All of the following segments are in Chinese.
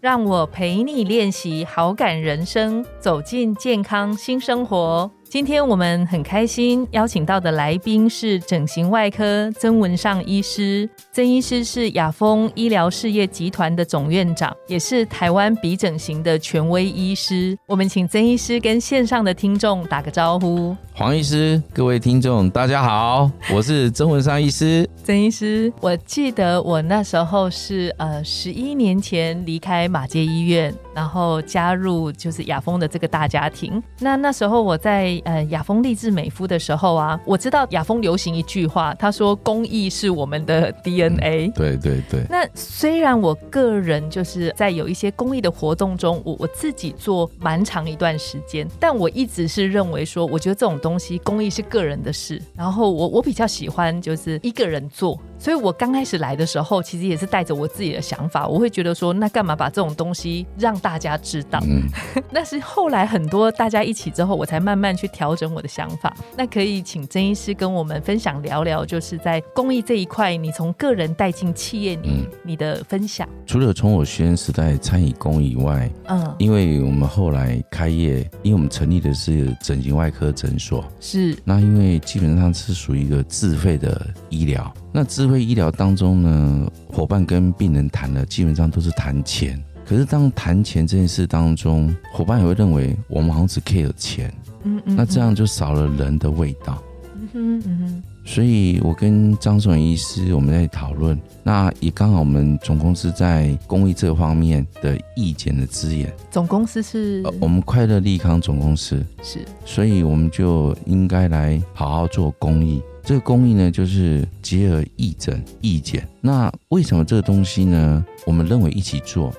让我陪你练习好感人生，走进健康新生活。今天我们很开心邀请到的来宾是整形外科曾文尚医师。曾医师是雅丰医疗事业集团的总院长，也是台湾鼻整形的权威医师。我们请曾医师跟线上的听众打个招呼。黄医师，各位听众，大家好，我是曾文尚医师。曾医师，我记得我那时候是呃十一年前离开马街医院，然后加入就是雅风的这个大家庭。那那时候我在呃雅风励志美肤的时候啊，我知道雅风流行一句话，他说公益是我们的 DNA。对对对。那虽然我个人就是在有一些公益的活动中，我我自己做蛮长一段时间，但我一直是认为说，我觉得这种东东西公益是个人的事，然后我我比较喜欢就是一个人做，所以我刚开始来的时候，其实也是带着我自己的想法，我会觉得说，那干嘛把这种东西让大家知道？嗯，那是后来很多大家一起之后，我才慢慢去调整我的想法。那可以请曾医师跟我们分享聊聊，就是在公益这一块，你从个人带进企业，你你的分享。除了从我学生时代参与公益外，嗯，因为我们后来开业，因为我们成立的是整形外科诊所。是，那因为基本上是属于一个自费的医疗，那自费医疗当中呢，伙伴跟病人谈的基本上都是谈钱，可是当谈钱这件事当中，伙伴也会认为我们好像只 care 钱，嗯嗯，那这样就少了人的味道，嗯哼嗯哼。所以，我跟张总医师我们在讨论，那也刚好我们总公司在公益这方面的意见的资源。总公司是？我们快乐利康总公司是。所以，我们就应该来好好做公益。这个公益呢，就是结合义诊、义检。那为什么这个东西呢？我们认为一起做，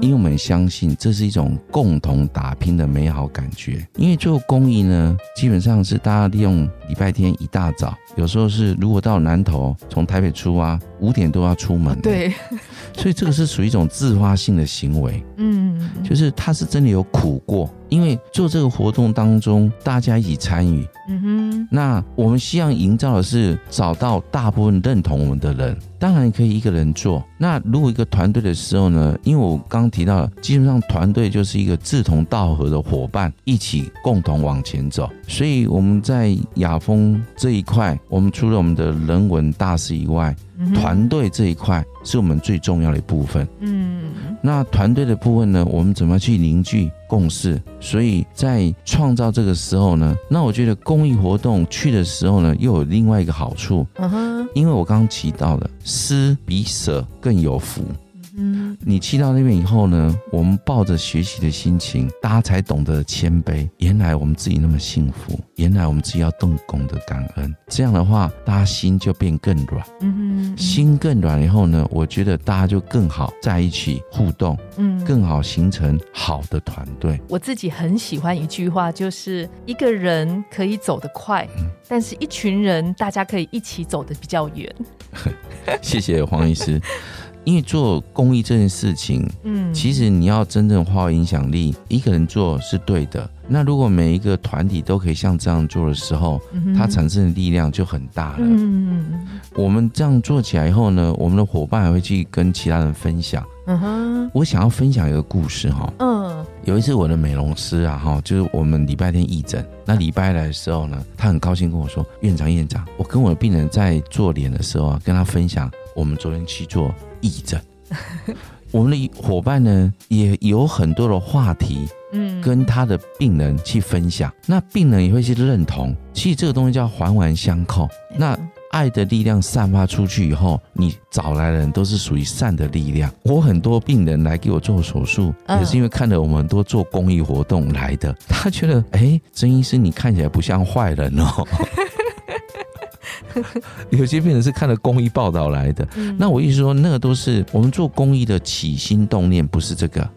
因为我们相信这是一种共同打拼的美好感觉。因为做公益呢，基本上是大家利用礼拜天一大早，有时候是如果到南投从台北出啊，五点都要出门。对，所以这个是属于一种自发性的行为。嗯，就是他是真的有苦过。因为做这个活动当中，大家一起参与，嗯哼，那我们希望营造的是找到大部分认同我们的人。当然可以一个人做。那如果一个团队的时候呢？因为我刚刚提到，基本上团队就是一个志同道合的伙伴，一起共同往前走。所以我们在雅风这一块，我们除了我们的人文大师以外，团队这一块是我们最重要的一部分。嗯，那团队的部分呢？我们怎么去凝聚共识？所以在创造这个时候呢，那我觉得公益活动去的时候呢，又有另外一个好处。嗯哼，因为我刚刚提到了。施比舍更有福。嗯，你去到那边以后呢，我们抱着学习的心情，大家才懂得谦卑。原来我们自己那么幸福，原来我们自己要动工的感恩。这样的话，大家心就变更软。嗯哼，心更软以后呢，我觉得大家就更好在一起互动，嗯，更好形成好的团队。我自己很喜欢一句话，就是一个人可以走得快，但是一群人大家可以一起走得比较远。谢谢黄医师，因为做公益这件事情，嗯，其实你要真正发挥影响力，一个人做是对的。那如果每一个团体都可以像这样做的时候，它产生的力量就很大了。嗯我们这样做起来以后呢，我们的伙伴还会去跟其他人分享。嗯哼，我想要分享一个故事哈。嗯，有一次我的美容师啊哈，就是我们礼拜天义诊，那礼拜来的时候呢，他很高兴跟我说：“院长院长，我跟我的病人在做脸的时候啊，跟他分享我们昨天去做义诊。我们的伙伴呢也有很多的话题，嗯，跟他的病人去分享，那病人也会去认同。其实这个东西叫环环相扣。那爱的力量散发出去以后，你找来的人都是属于善的力量。我很多病人来给我做手术，也是因为看了我们很多做公益活动来的。他觉得，哎，曾医师你看起来不像坏人哦。有些病人是看了公益报道来的。那我意思说，那个都是我们做公益的起心动念，不是这个。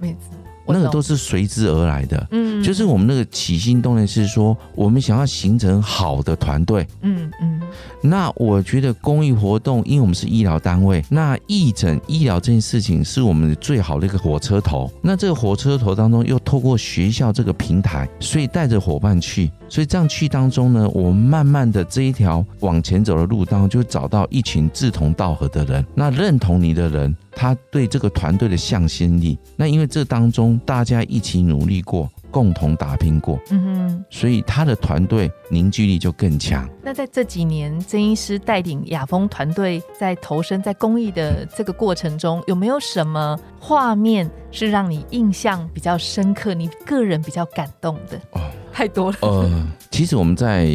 那个都是随之而来的。嗯，就是我们那个起心动念是说，我们想要形成好的团队。嗯嗯。那我觉得公益活动，因为我们是医疗单位，那义诊医疗这件事情是我们最好的一个火车头。那这个火车头当中，又透过学校这个平台，所以带着伙伴去，所以这样去当中呢，我们慢慢的这一条往前走的路当中，就找到一群志同道合的人，那认同你的人。他对这个团队的向心力，那因为这当中大家一起努力过，共同打拼过，嗯哼，所以他的团队凝聚力就更强。那在这几年，曾医师带领雅风团队在投身在公益的这个过程中，有没有什么画面是让你印象比较深刻，你个人比较感动的？哦。太多了。呃，其实我们在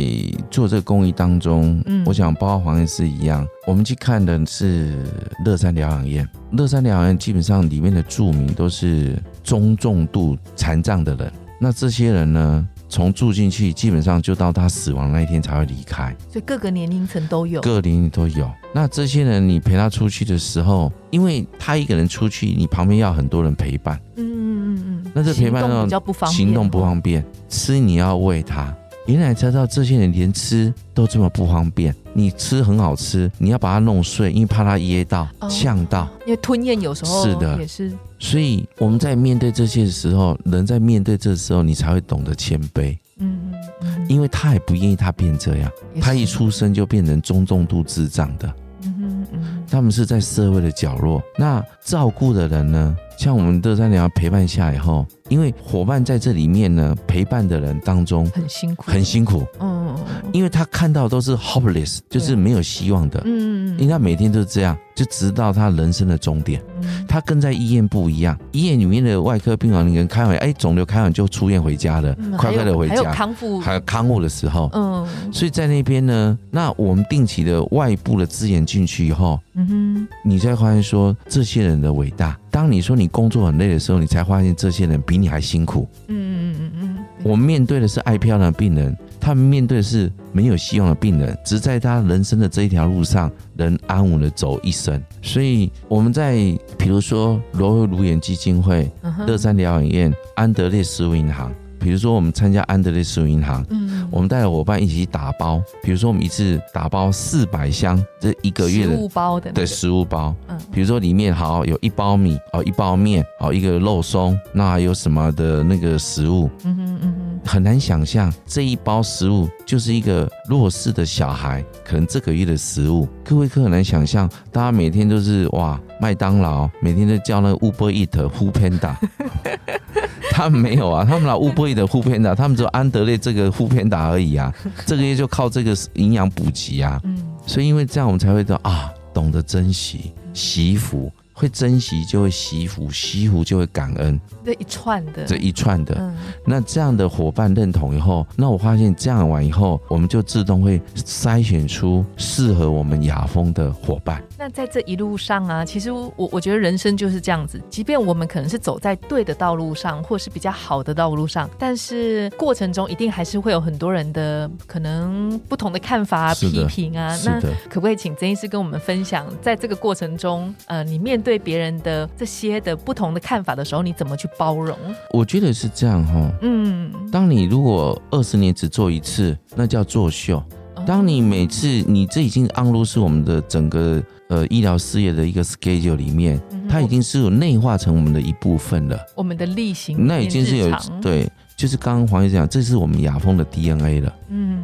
做这个公益当中，嗯，我想包括黄医师一样，我们去看的是乐山疗养院。乐山疗养院基本上里面的住民都是中重度残障的人，那这些人呢？从住进去，基本上就到他死亡那一天才会离开，所以各个年龄层都有，各个年龄都有。那这些人，你陪他出去的时候，因为他一个人出去，你旁边要很多人陪伴，嗯，那这陪伴比较不方便，行动不方便，吃你要喂他。原来才知道这些人连吃都这么不方便。你吃很好吃，你要把它弄碎，因为怕它噎到、呛到。因为吞咽有时候是的，也是。所以我们在面对这些时候，人在面对这时候，你才会懂得谦卑。嗯嗯。因为他也不愿意他变这样，他一出生就变成中重度智障的。嗯哼嗯。他们是在社会的角落，那照顾的人呢？像我们乐山疗陪伴下以后，因为伙伴在这里面呢，陪伴的人当中很辛苦，很辛苦。嗯，因为他看到都是 hopeless，就是没有希望的。嗯，因为他每天都是这样，就直到他人生的终点。他跟在医院不一样，医院里面的外科病房，你跟开完，哎，肿瘤开完就出院回家了，快快的回家，还有康复，还有康复的时候。嗯，所以在那边呢，那我们定期的外部的资源进去以后，嗯哼，你才发现说这些人的伟大。当你说你工作很累的时候，你才发现这些人比你还辛苦。嗯嗯嗯嗯。我们面对的是爱漂亮的病人，他们面对的是没有希望的病人，只在他人生的这一条路上能安稳的走一生。所以我们在比如说罗威卢眼基金会、乐山疗养院、安德烈食物银行。比如说，我们参加安德烈食物银行，嗯，我们带着伙伴一起打包。比如说，我们一次打包四百箱，这一个月的食物包的对食物包，嗯，比如说里面好有一包米哦，一包面哦，一个肉松，那还有什么的那个食物？嗯哼嗯哼，很难想象这一包食物就是一个弱势的小孩可能这个月的食物。各位可很难想象，大家每天都是哇，麦当劳每天都叫那个 Uber Eat、Food Panda。他们没有啊，他们老乌波伊的护片打，他们只有安德烈这个护片打而已啊。这个月就靠这个营养补给啊。嗯，所以因为这样，我们才会道啊，懂得珍惜惜福。会珍惜就会惜福，惜福就会感恩，这一串的，这一串的，那这样的伙伴认同以后，那我发现这样完以后，我们就自动会筛选出适合我们雅风的伙伴。那在这一路上啊，其实我我觉得人生就是这样子，即便我们可能是走在对的道路上，或是比较好的道路上，但是过程中一定还是会有很多人的可能不同的看法、批评啊。那可不可以请曾医师跟我们分享，在这个过程中，呃，你面对对别人的这些的不同的看法的时候，你怎么去包容？我觉得是这样哈。嗯，当你如果二十年只做一次，那叫作秀；当你每次你这已经安入是我们的整个呃医疗事业的一个 schedule 里面，它已经是有内化成我们的一部分了。我们的例行，那已经是有对，就是刚刚黄医生讲，这是我们雅风的 DNA 了。嗯。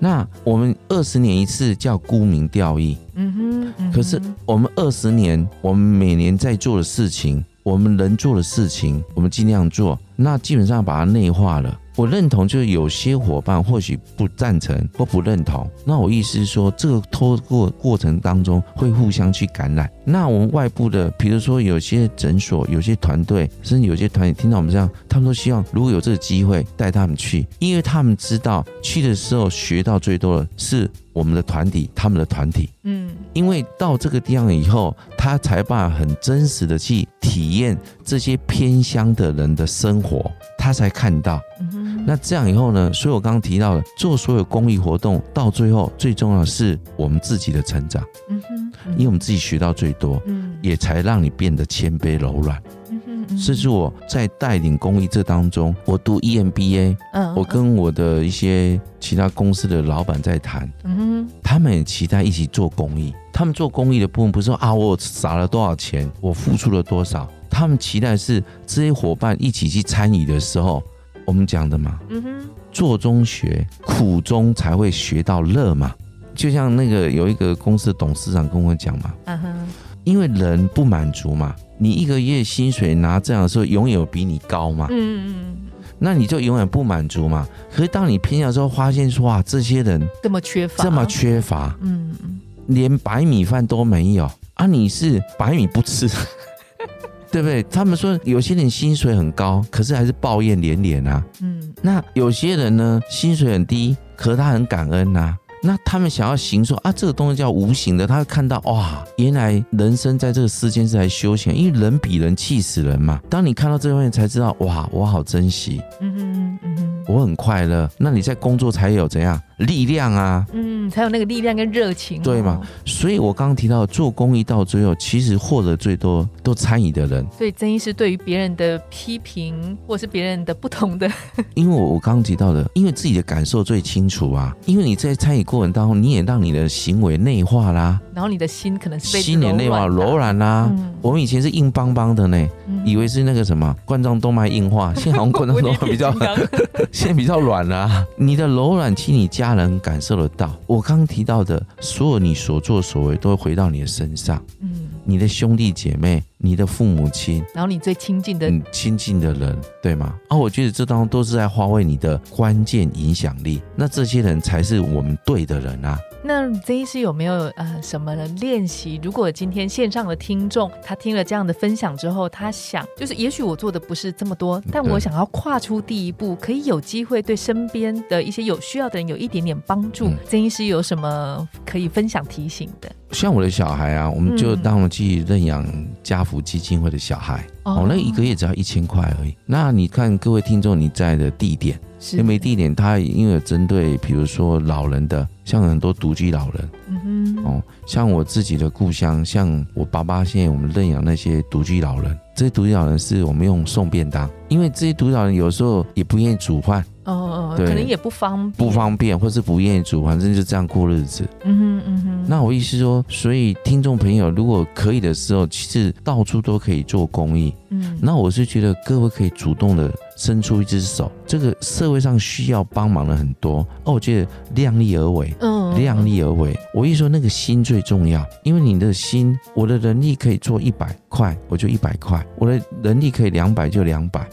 那我们二十年一次叫沽名钓誉，嗯哼，可是我们二十年，我们每年在做的事情，我们能做的事情，我们尽量做，那基本上把它内化了。我认同，就是有些伙伴或许不赞成或不认同。那我意思是说，这个通过过程当中会互相去感染。那我们外部的，比如说有些诊所、有些团队，甚至有些团体听到我们这样，他们都希望如果有这个机会带他们去，因为他们知道去的时候学到最多的是我们的团体，他们的团体。嗯，因为到这个地方以后，他才把很真实的去体验这些偏乡的人的生活，他才看到。那这样以后呢？所以我刚刚提到的，做所有公益活动，到最后最重要的是我们自己的成长。嗯哼，因为我们自己学到最多，嗯，也才让你变得谦卑柔软。嗯哼，这是我在带领公益这当中，我读 EMBA，嗯，我跟我的一些其他公司的老板在谈，嗯哼，他们也期待一起做公益。他们做公益的部分不是说啊，我撒了多少钱，我付出了多少，他们期待是这些伙伴一起去参与的时候，我们讲的嘛，嗯哼，做中学，苦中才会学到乐嘛。就像那个有一个公司的董事长跟我讲嘛，嗯哼，因为人不满足嘛，你一个月薪水拿这样的时候，永远有比你高嘛，嗯嗯那你就永远不满足嘛。可是当你拼了之后，发现说哇，这些人这么缺乏，这么缺乏，嗯嗯，连白米饭都没有。啊，你是白米不吃，对不对？他们说有些人薪水很高，可是还是抱怨连连啊，嗯，那有些人呢，薪水很低，可是他很感恩呐。那他们想要行说啊，这个东西叫无形的，他会看到哇，原来人生在这个世间是来修行，因为人比人气死人嘛。当你看到这方面，才知道哇，我好珍惜，嗯哼嗯哼，我很快乐。那你在工作才有怎样？力量啊，嗯，才有那个力量跟热情，对吗？所以我刚刚提到做公益到最后，其实获得最多都参与的人。所以曾医师对于别人的批评，或是别人的不同的，因为我我刚刚提到的，因为自己的感受最清楚啊。因为你在参与过程当中，你也让你的行为内化啦，然后你的心可能是心也内嘛柔软啦。我们以前是硬邦邦的呢，以为是那个什么冠状动脉硬化，现在好像冠状动脉比较，现在比较软啦。你的柔软，请你家人感受得到。我刚提到的所有你所作所为，都会回到你的身上。嗯，你的兄弟姐妹，你的父母亲，然后你最亲近的亲近的人，对吗？啊，我觉得这当中都是在发挥你的关键影响力。那这些人才是我们对的人啊。那曾医师有没有呃什么的练习？如果今天线上的听众他听了这样的分享之后，他想就是也许我做的不是这么多，但我想要跨出第一步，可以有机会对身边的一些有需要的人有一点点帮助。曾医师有什么可以分享提醒的？像我的小孩啊，我们就当我去认养家福基金会的小孩，哦，那一个月只要一千块而已。那你看各位听众你在的地点。因为地点，它因为针对，比如说老人的，像很多独居老人，嗯哼，哦，像我自己的故乡，像我爸爸现在我们认养那些独居老人，这些独居老人是我们用送便当，因为这些独居老人有时候也不愿意煮饭。哦，对，可能也不方不方便，或是不愿意煮，反正就这样过日子。嗯哼嗯哼。那我意思说，所以听众朋友，如果可以的时候，其实到处都可以做公益。嗯。那我是觉得各位可以主动的伸出一只手，这个社会上需要帮忙的很多。哦，我觉得量力而为，嗯，量力而为。我一说，那个心最重要，因为你的心，我的能力可以做一百块，我就一百块；我的能力可以两百，就两百。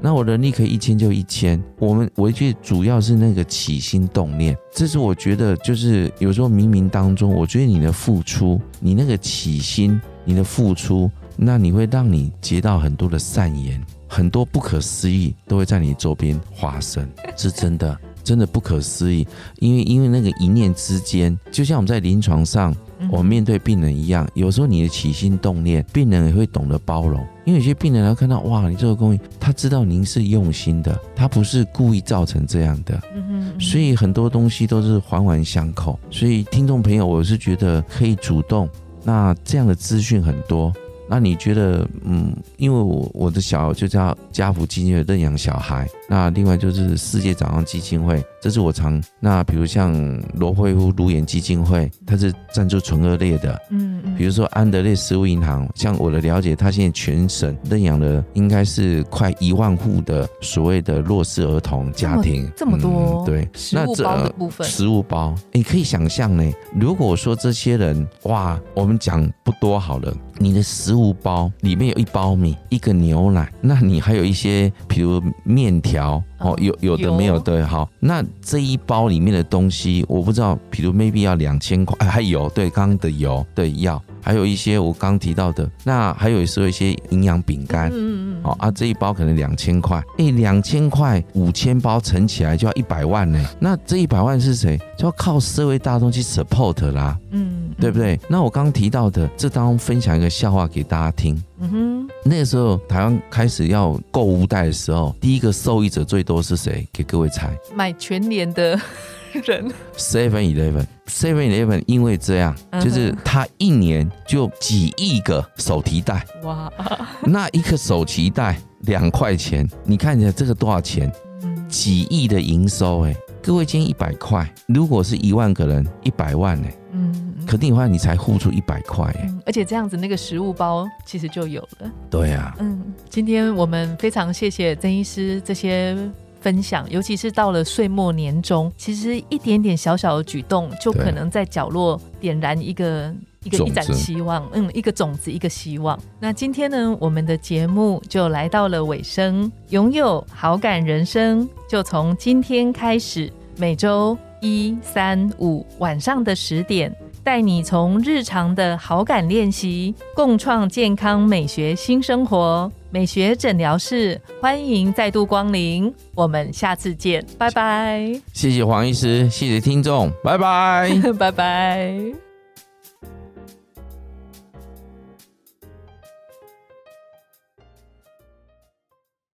那我能力可以一千就一千，我们我觉得主要是那个起心动念，这是我觉得就是有时候冥冥当中，我觉得你的付出，你那个起心，你的付出，那你会让你接到很多的善言，很多不可思议都会在你周边发生，是真的，真的不可思议，因为因为那个一念之间，就像我们在临床上。我们面对病人一样，有时候你的起心动念，病人也会懂得包容。因为有些病人他看到，哇，你这个公益，他知道您是用心的，他不是故意造成这样的。所以很多东西都是环环相扣。所以听众朋友，我是觉得可以主动。那这样的资讯很多。那你觉得，嗯，因为我我的小就叫家福基金会认养小孩，那另外就是世界展望基金会，这是我常那比如像罗惠夫卢眼基金会，它是赞助纯恶劣的，嗯嗯，比如说安德烈食物银行，像我的了解，它现在全省认养了应该是快一万户的所谓的弱势儿童家庭，这么多，对，食物包的部分，食物包，你可以想象呢，如果说这些人，哇，我们讲不多好了。你的食物包里面有一包米，一个牛奶，那你还有一些，比如面条哦，有有的没有对，好，那这一包里面的东西，我不知道，比如 maybe 要两千块，还有对，刚刚的油对要。还有一些我刚提到的，那还有时候一些营养饼干，嗯嗯嗯，好啊，这一包可能两千块，哎，两千块五千包乘起来就要一百万呢，那这一百万是谁？就要靠社会大众去 support 啦，嗯，对不对？那我刚刚提到的，这当中分享一个笑话给大家听，嗯哼，那个时候台湾开始要购物袋的时候，第一个受益者最多是谁？给各位猜，买全年的。人。Seven Eleven，Seven Eleven，因为这样，就是他一年就几亿个手提袋。哇，那一个手提袋两块钱，你看一下这个多少钱？几亿的营收哎，各位今天一百块，如果是一万个人，一百万哎。嗯。肯定的话，你才付出一百块哎，而且这样子那个食物包其实就有了。对啊，嗯，今天我们非常谢谢曾医师这些分享，尤其是到了岁末年终，其实一点点小小的举动，就可能在角落点燃一个一个一盏希望，嗯，一个种子，一个希望。那今天呢，我们的节目就来到了尾声，拥有好感人生，就从今天开始，每周一、三、五晚上的十点。带你从日常的好感练习，共创健康美学新生活。美学诊疗室欢迎再度光临，我们下次见，拜拜。谢谢黄医师，谢谢听众，拜拜，拜拜。